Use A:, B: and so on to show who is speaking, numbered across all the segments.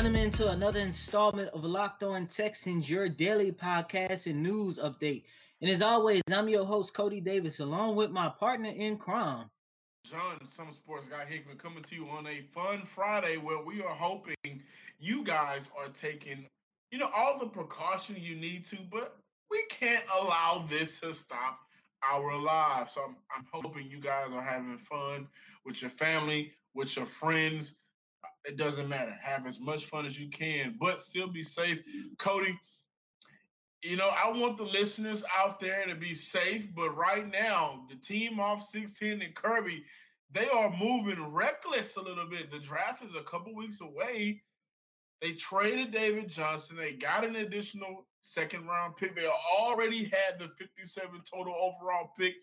A: Gentlemen, to another installment of Locked On Texans, your daily podcast and news update. And as always, I'm your host, Coty Davis, along with my partner in crime,
B: John, Summer Sports Guy Hickman, coming to you on a fun Friday where we are hoping you guys are taking, you know, all the precaution you need to, but we can't allow this to stop our lives. So I'm, I'm hoping you guys are having fun with your family, with your friends it doesn't matter. Have as much fun as you can, but still be safe. Coty, you know, I want the listeners out there to be safe, but right now, the team off 16 and Kirby, they are moving reckless a little bit. The draft is a couple weeks away. They traded David Johnson. They got an additional second round pick. They already had the 57 total overall pick.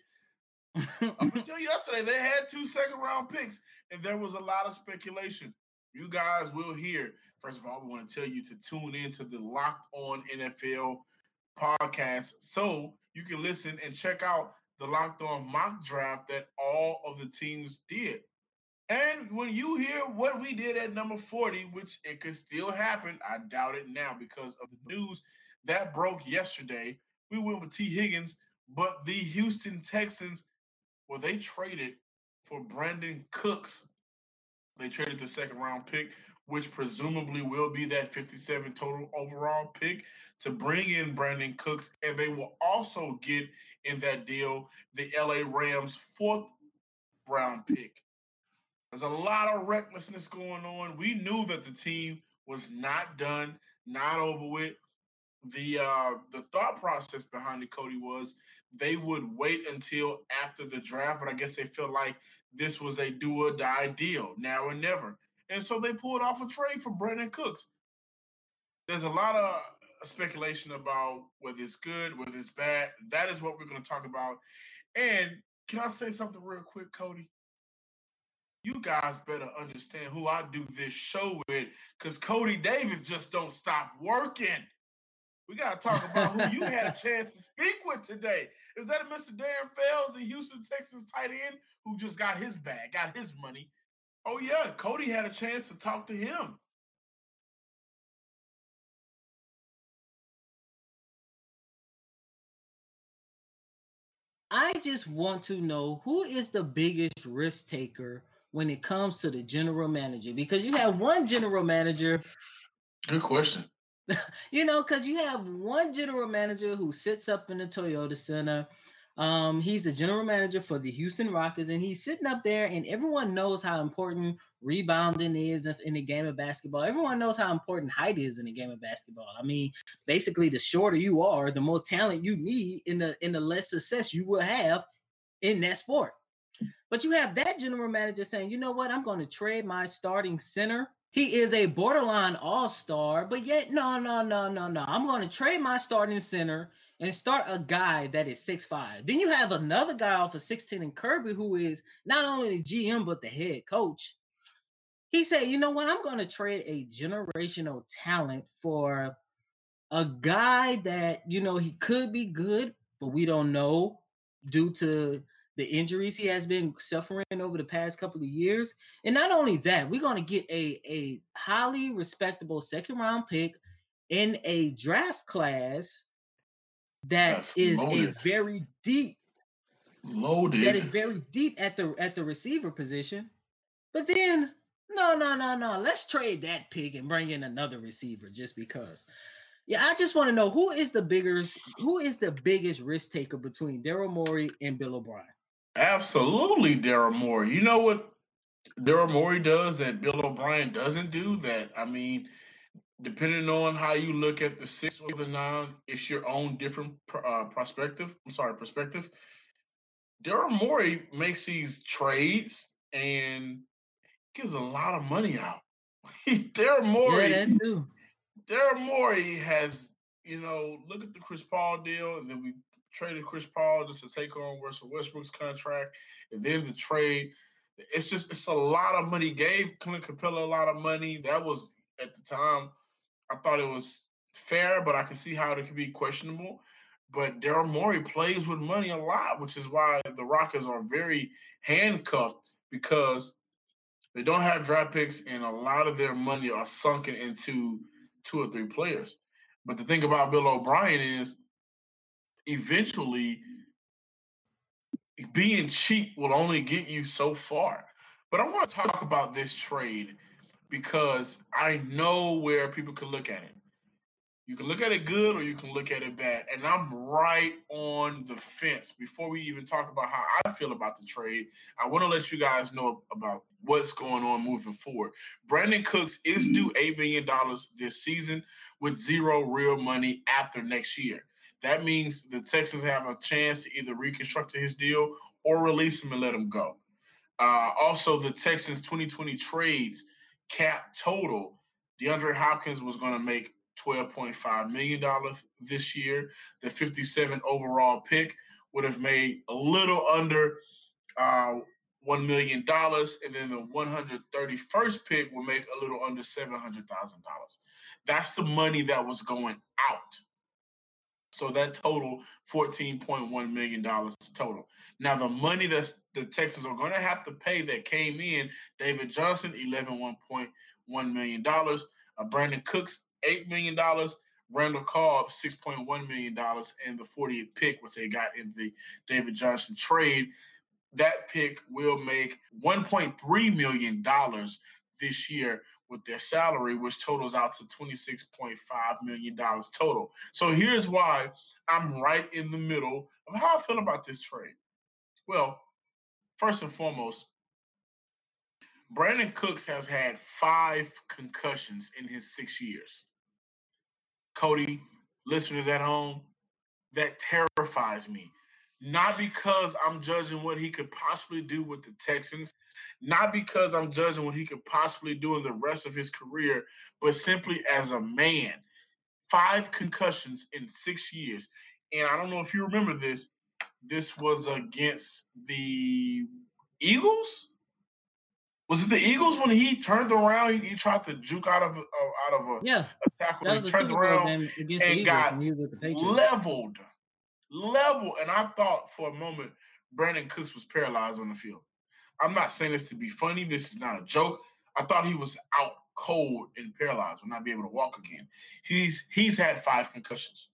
B: Up until yesterday, they had two second round picks, and there was a lot of speculation you guys will hear. First of all, we want to tell you to tune in to the Locked On NFL podcast so you can listen and check out the Locked On mock draft that all of the teams did. And when you hear what we did at number 40, which it could still happen, I doubt it now because of the news that broke yesterday. We went with Tee Higgins, but the Houston Texans, well, they traded for Brandin Cooks they traded the second round pick, which presumably will be that 57 total overall pick, to bring in Brandin Cooks. And they will also get in that deal the LA Rams' fourth round pick. There's a lot of recklessness going on. We knew that the team was not done, not over with. The uh, the thought process behind it, Coty, was they would wait until after the draft, but I guess they felt like this was a do or die deal, now or never. And so they pulled off a trade for Brandin Cooks. There's a lot of speculation about whether it's good, whether it's bad. That is what we're going to talk about. And can I say something real quick, Coty? You guys better understand who I do this show with, because Coty Davis just don't stop working. We got to talk about who you had a chance to speak with today. Is that a Mr. Darren Fells, the Houston Texans tight end, who just got his bag, got his money? Oh, yeah, Coty had a chance to talk to him.
A: I just want to know who is the biggest risk taker when it comes to the general manager because you have one general manager.
B: Good question.
A: you know, because you have one general manager who sits up in the Toyota Center. Um, he's the general manager for the Houston Rockets, and he's sitting up there, and everyone knows how important rebounding is in the game of basketball. Everyone knows how important height is in the game of basketball. I mean, basically, the shorter you are, the more talent you need, in the in the less success you will have in that sport. But you have that general manager saying, you know what, I'm going to trade my starting center he is a borderline all star, but yet, no, no, no, no, no. I'm going to trade my starting center and start a guy that is six five. Then you have another guy off of 16 and Kirby who is not only the GM but the head coach. He said, you know what? I'm going to trade a generational talent for a guy that, you know, he could be good, but we don't know due to the injuries he has been suffering over the past couple of years. And not only that, we're going to get a, a highly respectable second round pick in a draft class that That's is loaded. a very deep
B: loaded
A: that is very deep at the at the receiver position. But then no, no, no, no. Let's trade that pick and bring in another receiver just because. Yeah, I just want to know who is the biggest who is the biggest risk taker between Daryl Morey and Bill O'Brien.
B: Absolutely, Daryl Morey. You know what Daryl Morey does that Bill O'Brien doesn't do? That I mean, depending on how you look at the six or the nine, it's your own different uh, perspective. I'm sorry, perspective. Daryl Morey makes these trades, and gives a lot of money out. Daryl Morey. Yeah, that too. Daryl Morey has, you know, look at the Chris Paul deal, and then we traded Chris Paul just to take on Russell Westbrook's contract, and then the trade. It's just it's a lot of money. Gave Clint Capela a lot of money. That was at the time. I thought it was fair, but I can see how it could be questionable. But Daryl Morey plays with money a lot, which is why the Rockets are very handcuffed because they don't have draft picks, and a lot of their money are sunken into two or three players. But the thing about Bill O'Brien is eventually being cheap will only get you so far. But I want to talk about this trade because I know where people can look at it. You can look at it good or you can look at it bad. And I'm right on the fence. Before we even talk about how I feel about the trade, I want to let you guys know about what's going on moving forward. Brandin Cooks is due $8 million this season with zero real money after next year. That means the Texans have a chance to either reconstruct his deal or release him and let him go. Uh, also, the Texans 2020 trades cap total. DeAndre Hopkins was going to make $12.5 million this year. The 57 overall pick would have made a little under uh, $1 million. And then the 131st pick would make a little under $700,000. That's the money that was going out. So that total $14.1 million total. Now the money that the Texans are going to have to pay that came in, David Johnson, $11.1 million. Uh, Brandin Cooks, $8 million. Randall Cobb, $6.1 million. And the 40th pick, which they got in the David Johnson trade. That pick will make $1.3 million this year with their salary, which totals out to $26.5 million total. So here's why I'm right in the middle of how I feel about this trade. Well, first and foremost, Brandin Cooks has had five concussions in his six years. Coty, listeners at home, that terrifies me. Not because I'm judging what he could possibly do with the Texans, not because I'm judging what he could possibly do in the rest of his career, but simply as a man. Five concussions in six years. And I don't know if you remember this, this was against the Eagles. Was it the Eagles when he turned around? He, tried to juke out of uh, out of a,
A: yeah.
B: a tackle. He turned around and got leveled level. And I thought for a moment Brandin Cooks was paralyzed on the field. I'm not saying this to be funny. This is not a joke. I thought he was out cold and paralyzed, will not be able to walk again. He's he's had five concussions.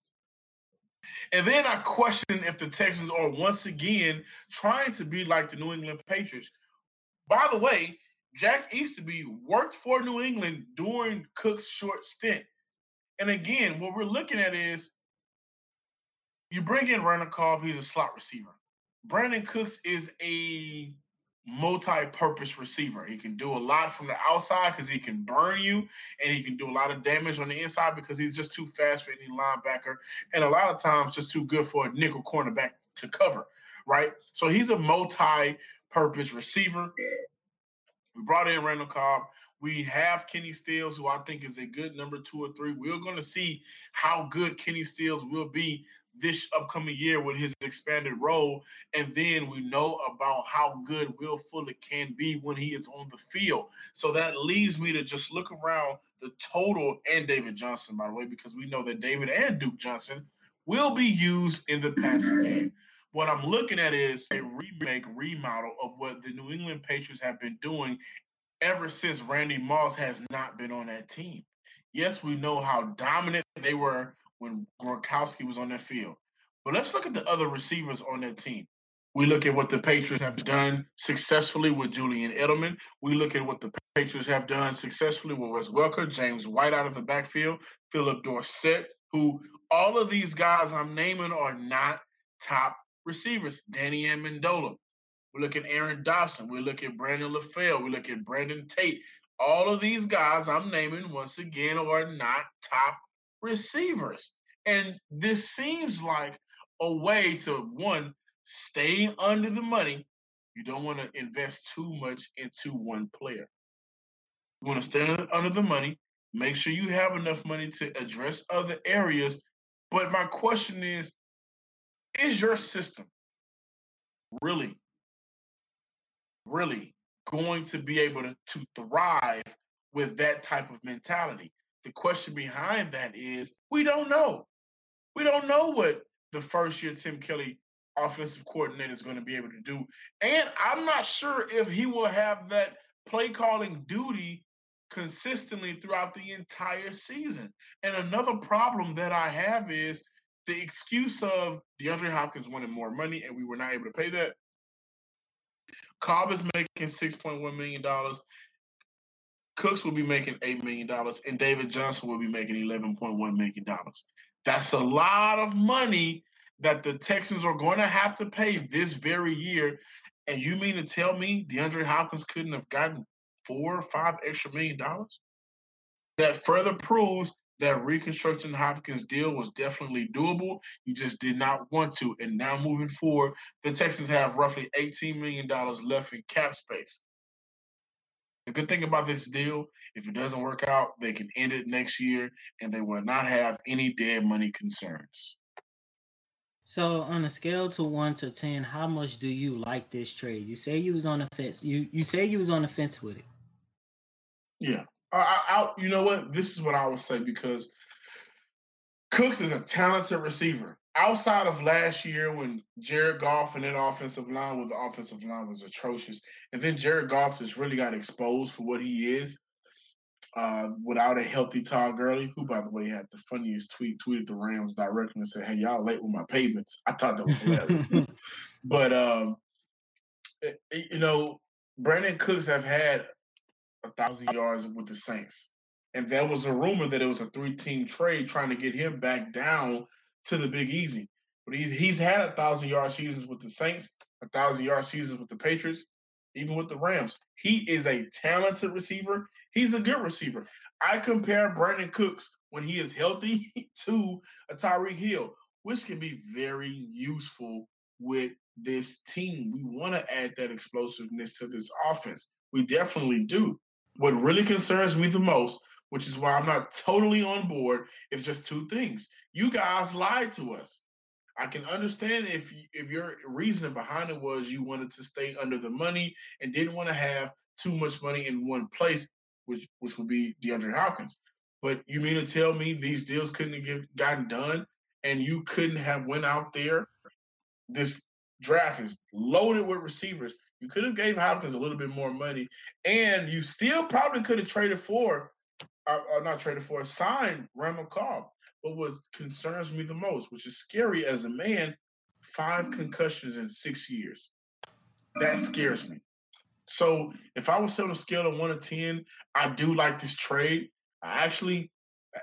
B: And then I question if the Texans are once again trying to be like the New England Patriots. By the way, Jack Easterby worked for New England during Cook's short stint. And again, what we're looking at is you bring in Randall Cobb, he's a slot receiver. Brandin Cooks is a multi-purpose receiver. He can do a lot from the outside because he can burn you, and he can do a lot of damage on the inside because he's just too fast for any linebacker, and a lot of times just too good for a nickel cornerback to cover. Right. So he's a multi-purpose receiver. We brought in Randall Cobb. We have Kenny Stills, who I think is a good number two or three. We're going to see how good Kenny Stills will be this upcoming year with his expanded role. And then we know about how good Will Fuller can be when he is on the field. So that leaves me to just look around the total and David Johnson, by the way, because we know that David and Duke Johnson will be used in the passing game. What I'm looking at is a remake, remodel of what the New England Patriots have been doing ever since Randy Moss has not been on that team. Yes, we know how dominant they were when Gronkowski was on that field. But let's look at the other receivers on that team. We look at what the Patriots have done successfully with Julian Edelman. We look at what the Patriots have done successfully with Wes Welker, James White out of the backfield, Phillip Dorsett, who all of these guys I'm naming are not top receivers. Danny Amendola. We look at Aaron Dobson. We look at Brandon LaFell. We look at Brandon Tate. All of these guys I'm naming once again are not top receivers. And this seems like a way to one, stay under the money. You don't want to invest too much into one player. You want to stay under the money. Make sure you have enough money to address other areas. But my question is is your system really, really going to be able to, to thrive with that type of mentality? The question behind that is we don't know. We don't know what the first year Tim Kelly offensive coordinator is going to be able to do. And I'm not sure if he will have that play calling duty consistently throughout the entire season. And another problem that I have is the excuse of DeAndre Hopkins wanted more money and we were not able to pay that. Cobb is making $6.1 million. Cooks will be making $8 million, and David Johnson will be making $11.1 million. That's a lot of money that the Texans are going to have to pay this very year. And you mean to tell me DeAndre Hopkins couldn't have gotten four or five extra million dollars? That further proves that reconstructing Hopkins deal was definitely doable. You just did not want to. And now moving forward, the Texans have roughly $18 million left in cap space. The good thing about this deal, if it doesn't work out, they can end it next year and they will not have any dead money concerns.
A: So on a scale to one to ten, how much do you like this trade? You say you was on the fence. You you say you was on the fence with it.
B: Yeah, I, I, you know what? This is what I would say because Cooks is a talented receiver. Outside of last year when Jared Goff and that offensive line with the offensive line was atrocious, and then Jared Goff just really got exposed for what he is. Uh, without a healthy Todd Gurley, who, by the way, had the funniest tweet, tweeted the Rams directly and said, "Hey, y'all late with my payments." I thought that was hilarious. but um, it, eh, eh, you know, Brandin Cooks have had a thousand yards with the Saints. And there was a rumor that it was a three-team trade trying to get him back down to the Big Easy. But he, he's had a thousand yard seasons with the Saints, a thousand yard seasons with the Patriots, even with the Rams. He is a talented receiver. He's a good receiver. I compare Brandin Cooks when he is healthy to a Tyreek Hill, which can be very useful with this team. We want to add that explosiveness to this offense. We definitely do. What really concerns me the most, which is why I'm not totally on board, is just two things. You guys lied to us. I can understand if if your reasoning behind it was you wanted to stay under the money and didn't want to have too much money in one place, which which would be DeAndre Hopkins. But you mean to tell me these deals couldn't have get, gotten done, and you couldn't have went out there? This draft is loaded with receivers. You could have gave Hopkins a little bit more money, and you still probably could have traded for, or, uh, or uh, not traded for, signed Randall Cobb. But what concerns me the most, which is scary as a man, five concussions in six years. That scares me. So if I was on a scale of one to ten, I do like this trade. I actually,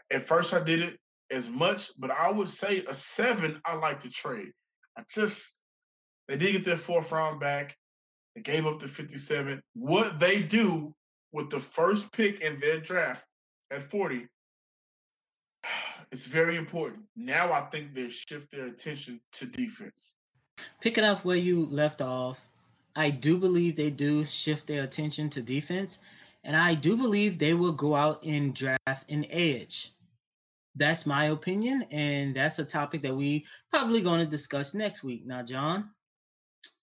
B: at first I did it as much, but I would say a seven. I like the trade. I just they did get their fourth round back. They gave up the 57. What they do with the first pick in their draft at 40 it's very important. Now I think they shift their attention to defense.
A: Picking up where you left off, I do believe they do shift their attention to defense, and I do believe they will go out and draft an edge. That's my opinion, and that's a topic that we probably going to discuss next week. Now, John,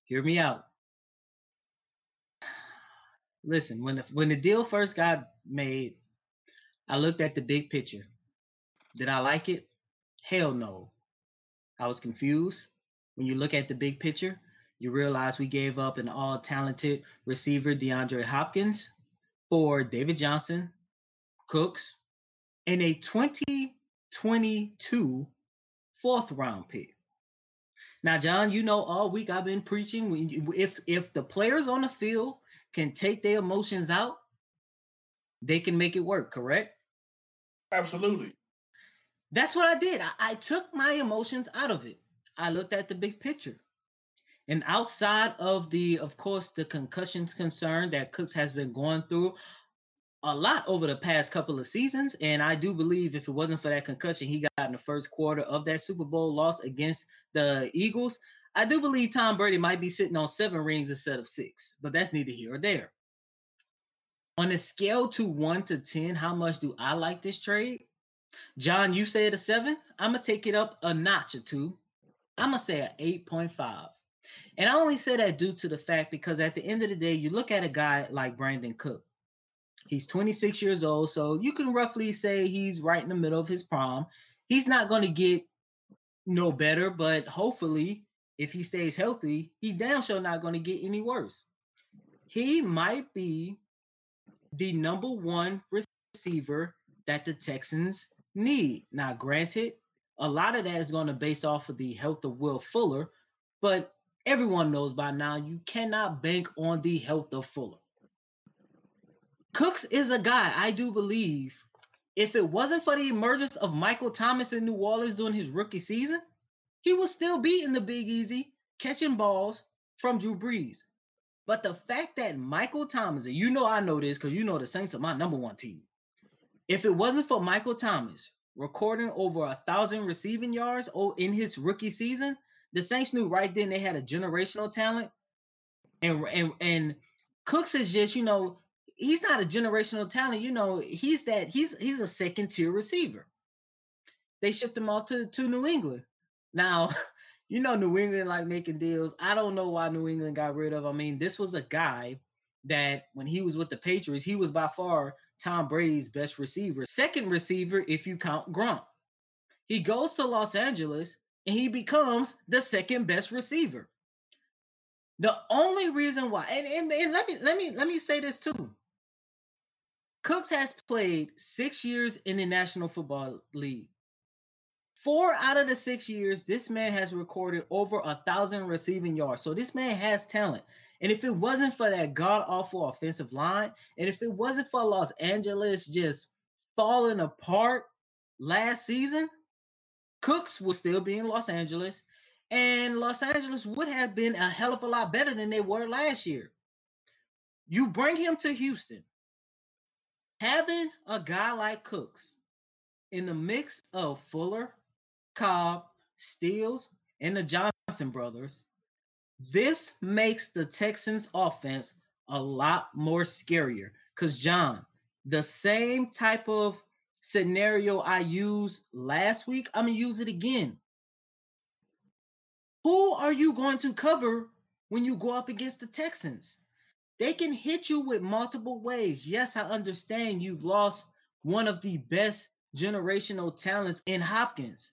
A: hear me out listen, when the when the deal first got made, I looked at the big picture. Did I like it? Hell no. I was confused. When you look at the big picture, you realize we gave up an all talented receiver, DeAndre Hopkins, for David Johnson, Cooks, and a 2022 fourth round pick. Now, John, you know all week I've been preaching if if the players on the field can take their emotions out, they can make it work, correct?
B: Absolutely.
A: That's what I did. I, I, took my emotions out of it. I looked at the big picture. And outside of the, of course, the concussions concern that Cooks has been going through a lot over the past couple of seasons. And I do believe if it wasn't for that concussion he got in the first quarter of that Super Bowl loss against the Eagles, I do believe Tom Brady might be sitting on seven rings instead of six, but that's neither here or there. On a scale to one to 10, how much do I like this trade? John, you say it a seven. I'm to take it up a notch or two. I'm to say an 8.5. And I only say that due to the fact because at the end of the day, you look at a guy like Brandin Cook. He's 26 years old, so you can roughly say he's right in the middle of his prime. He's not going to get no better, but hopefully, if he stays healthy, he damn sure not going to get any worse. He might be the number one receiver that the Texans need. Now, granted, a lot of that is going to base off of the health of Will Fuller, but everyone knows by now you cannot bank on the health of Fuller. Cooks is a guy I do believe if it wasn't for the emergence of Michael Thomas in New Orleans during his rookie season, he would still be in the Big Easy catching balls from Drew Brees. But the fact that Michael Thomas, and you know I know this because you know the Saints are my number one team. If it wasn't for Michael Thomas recording over a thousand receiving yards in his rookie season, the Saints knew right then they had a generational talent. And and and Cooks is just, you know, he's not a generational talent. You know, he's that he's he's a second tier receiver. They shipped him off to, to New England. Now, you know, New England like making deals. I don't know why New England got rid of. I mean, this was a guy that when he was with the Patriots, he was by far Tom Brady's best receiver. Second receiver, if you count Gronk. He goes to Los Angeles and he becomes the second best receiver. The only reason why, and, and, and let me let me let me say this too. Cooks has played six years in the National Football League. Four out of the six years, this man has recorded over a thousand receiving yards. So this man has talent. And if it wasn't for that god awful offensive line, and if it wasn't for Los Angeles just falling apart last season, Cooks would still be in Los Angeles, and Los Angeles would have been a hell of a lot better than they were last year. You bring him to Houston, having a guy like Cooks in the mix of Fuller, Cobb, Stills, and the Johnson brothers, this makes the Texans offense a lot more scarier. Because, John, the same type of scenario I used last week, I'm going to use it again. Who are you going to cover when you go up against the Texans? They can hit you with multiple ways. Yes, I understand you've lost one of the best generational talents in Hopkins.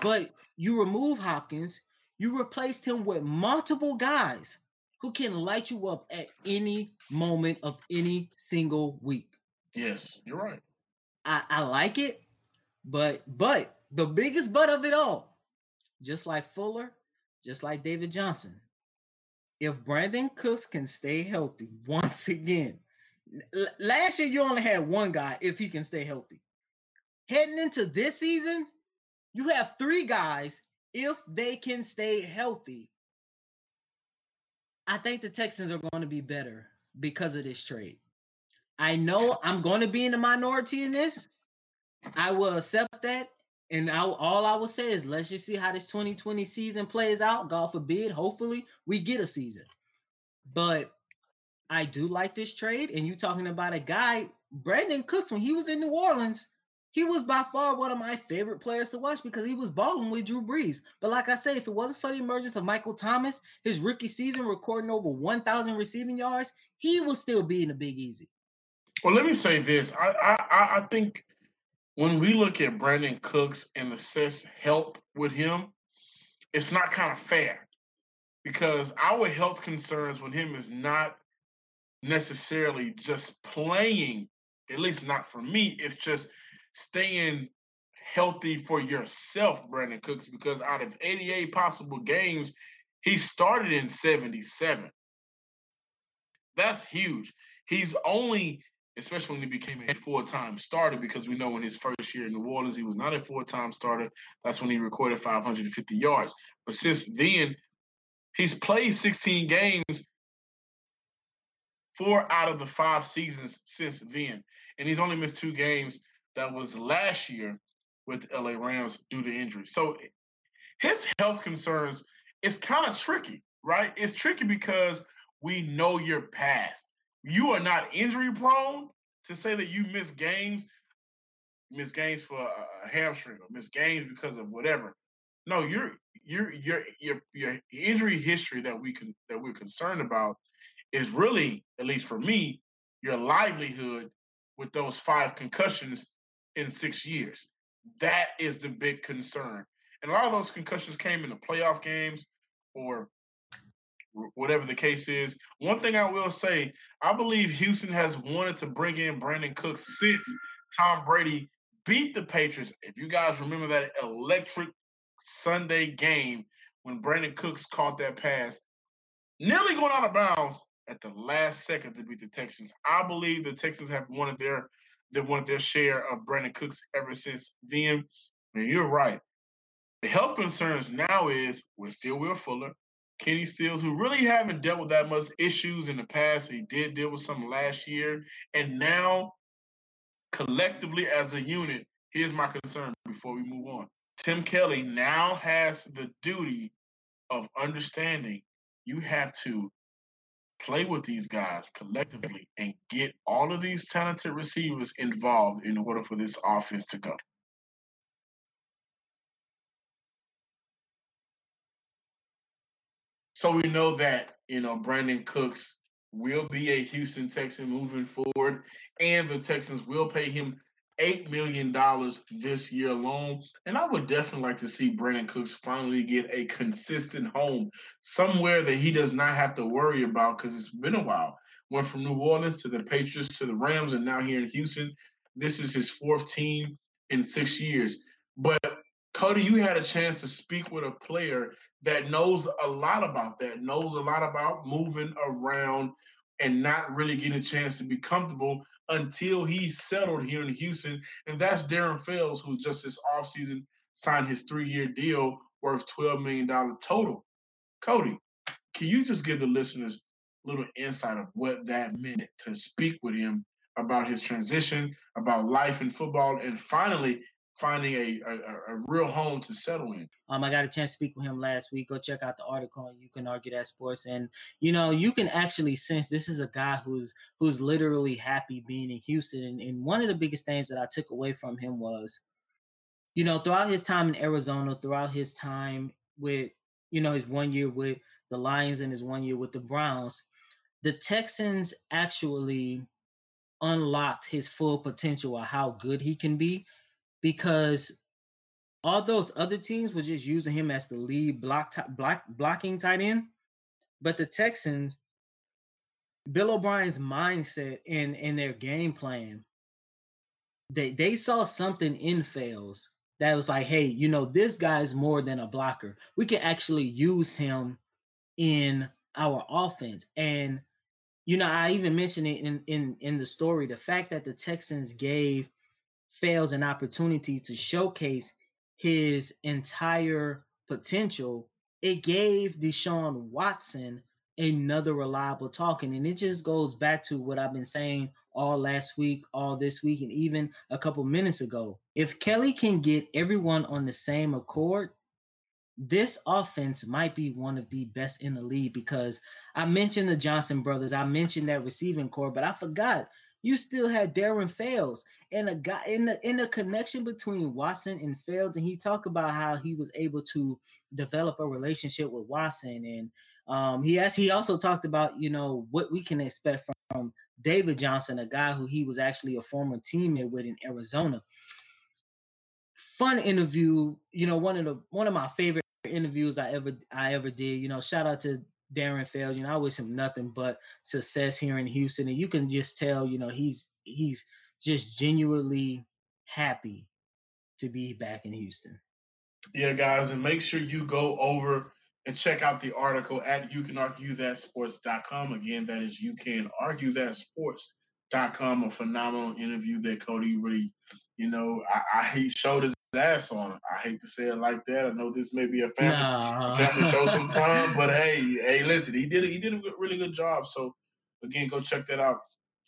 A: But you remove Hopkins, you replaced him with multiple guys who can light you up at any moment of any single week.
B: Yes, you're right.
A: I, I like it, but but the biggest but of it all, just like Fuller, just like David Johnson, if Brandin Cooks can stay healthy once again, last year you only had one guy if he can stay healthy. Heading into this season, you have three guys if they can stay healthy. I think the Texans are going to be better because of this trade. I know I'm going to be in the minority in this. I will accept that. And I, all I will say is let's just see how this 2020 season plays out. God forbid, hopefully, we get a season. But I do like this trade. And you talking about a guy, Brandin Cooks, when he was in New Orleans, he was by far one of my favorite players to watch because he was balling with Drew Brees. But like I said, if it wasn't for the emergence of Michael Thomas, his rookie season recording over 1,000 receiving yards, he will still be in the Big Easy.
B: Well, let me say this. I I, I think when we look at Brandin Cooks and assess health with him, it's not kind of fair because our health concerns with him is not necessarily just playing, at least not for me. It's just staying healthy for yourself, Brandin Cooks, because out of 88 possible games, he started in 77. That's huge. He's only especially when he became a full-time starter, because we know in his first year in New Orleans, he was not a full-time starter. That's when he recorded 550 yards. But since then, he's played 16 games, four out of the five seasons since then. And he's only missed two games. That was last year with LA Rams due to injury. So his health concerns is kind of tricky, right? It's tricky because we know your past you are not injury prone to say that you miss games, miss games for a hamstring or miss games because of whatever. No, your your your your your injury history that we can that we're concerned about is really, at least for me, your livelihood with those five concussions in six years. That is the big concern. And a lot of those concussions came in the playoff games or whatever the case is. One thing I will say, I believe Houston has wanted to bring in Brandin Cooks since Tom Brady beat the Patriots. If you guys remember that electric Sunday game when Brandin Cooks caught that pass, nearly going out of bounds at the last second to beat the Texans. I believe the Texans have wanted their they wanted their share uh, of Brandin Cooks ever since then. And you're right. The health concerns now is with still Will Fuller, Kenny Stills, who really haven't dealt with that much issues in the past. He did deal with some last year. And now, collectively as a unit, here's my concern before we move on. Tim Kelly now has the duty of understanding you have to play with these guys collectively and get all of these talented receivers involved in order for this offense to go. So we know that, you know, Brandin Cooks will be a Houston Texan moving forward, and the Texans will pay him $8 million this year alone. And I would definitely like to see Brandin Cooks finally get a consistent home somewhere that he does not have to worry about because it's been a while. Went from New Orleans to the Patriots to the Rams, and now here in Houston. This is his fourth team in six years. But Coty, you had a chance to speak with a player that knows a lot about that, knows a lot about moving around and not really getting a chance to be comfortable until he settled here in Houston. And that's Darren Fells, who just this offseason signed his three year deal worth $12 million total. Coty, can you just give the listeners a little insight of what that meant to speak with him about his transition, about life in football, and finally finding a, a, a, real home to settle in.
A: Um, I got a chance to speak with him last week. Go check out the article. You can argue that sports, and you know you can actually sense this is a guy who's who's literally happy being in Houston. And, and one of the biggest things that I took away from him was, you know, throughout his time in Arizona, throughout his time with, you know, his one year with the Lions and his one year with the Browns, the Texans actually unlocked his full potential of how good he can be because all those other teams were just using him as the lead block, t- block blocking tight end, but the Texans, Bill O'Brien's mindset and and their game plan, they they saw something in Fells that was like, hey, you know, this guy's more than a blocker. We can actually use him in our offense. And you know, I even mentioned it in in in the story, the fact that the Texans gave Fells an opportunity to showcase his entire potential, it gave Deshaun Watson another reliable talking. And it just goes back to what I've been saying all last week, all this week, and even a couple minutes ago. If Kelly can get everyone on the same accord, this offense might be one of the best in the league because I mentioned the Johnson brothers, I mentioned that receiving corps, but I forgot you still had Darren Fells and a guy in the in the connection between Watson and Fells, and he talked about how he was able to develop a relationship with Watson, and um, he actually he also talked about you know what we can expect from David Johnson, a guy who he was actually a former teammate with in Arizona. Fun interview, you know, one of the one of my favorite interviews I ever I ever did. You know, shout out to Darren Fells. You know, I wish him nothing but success here in Houston, and you can just tell, you know, he's he's just genuinely happy to be back in Houston.
B: Yeah, guys, and make sure you go over and check out the article at you can argue that sports.com. Again, that is you can argue that sports.com. A phenomenal interview that Coty really, you know, I, I he showed his ass on. I hate to say it like that. I know this may be a family nah. a family show sometime, but hey, hey, listen, he did it. He did a really good job. So again, go check that out.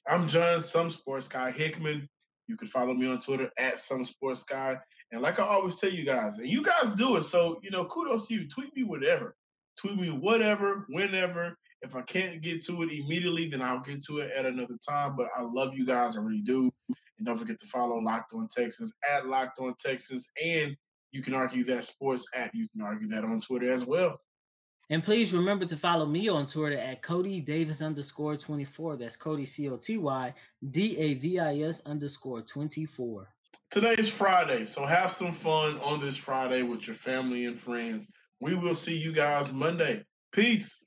B: I'm John, some sports guy Hickman. You can follow me on Twitter at some sports guy. And like I always tell you guys, and you guys do it. So, you know, kudos to you. Tweet me whatever. Tweet me whatever, whenever, If I can't get to it immediately, then I'll get to it at another time. But I love you guys. I really do. And don't forget to follow Locked On Texans at Locked On Texans. And you can argue that sports at you can argue that on Twitter as well.
A: And please remember to follow me on Twitter at Coty Davis underscore 24. That's Coty C O T Y D A V I S underscore 24.
B: Today's Friday, so have some fun on this Friday with your family and friends. We will see you guys Monday. Peace.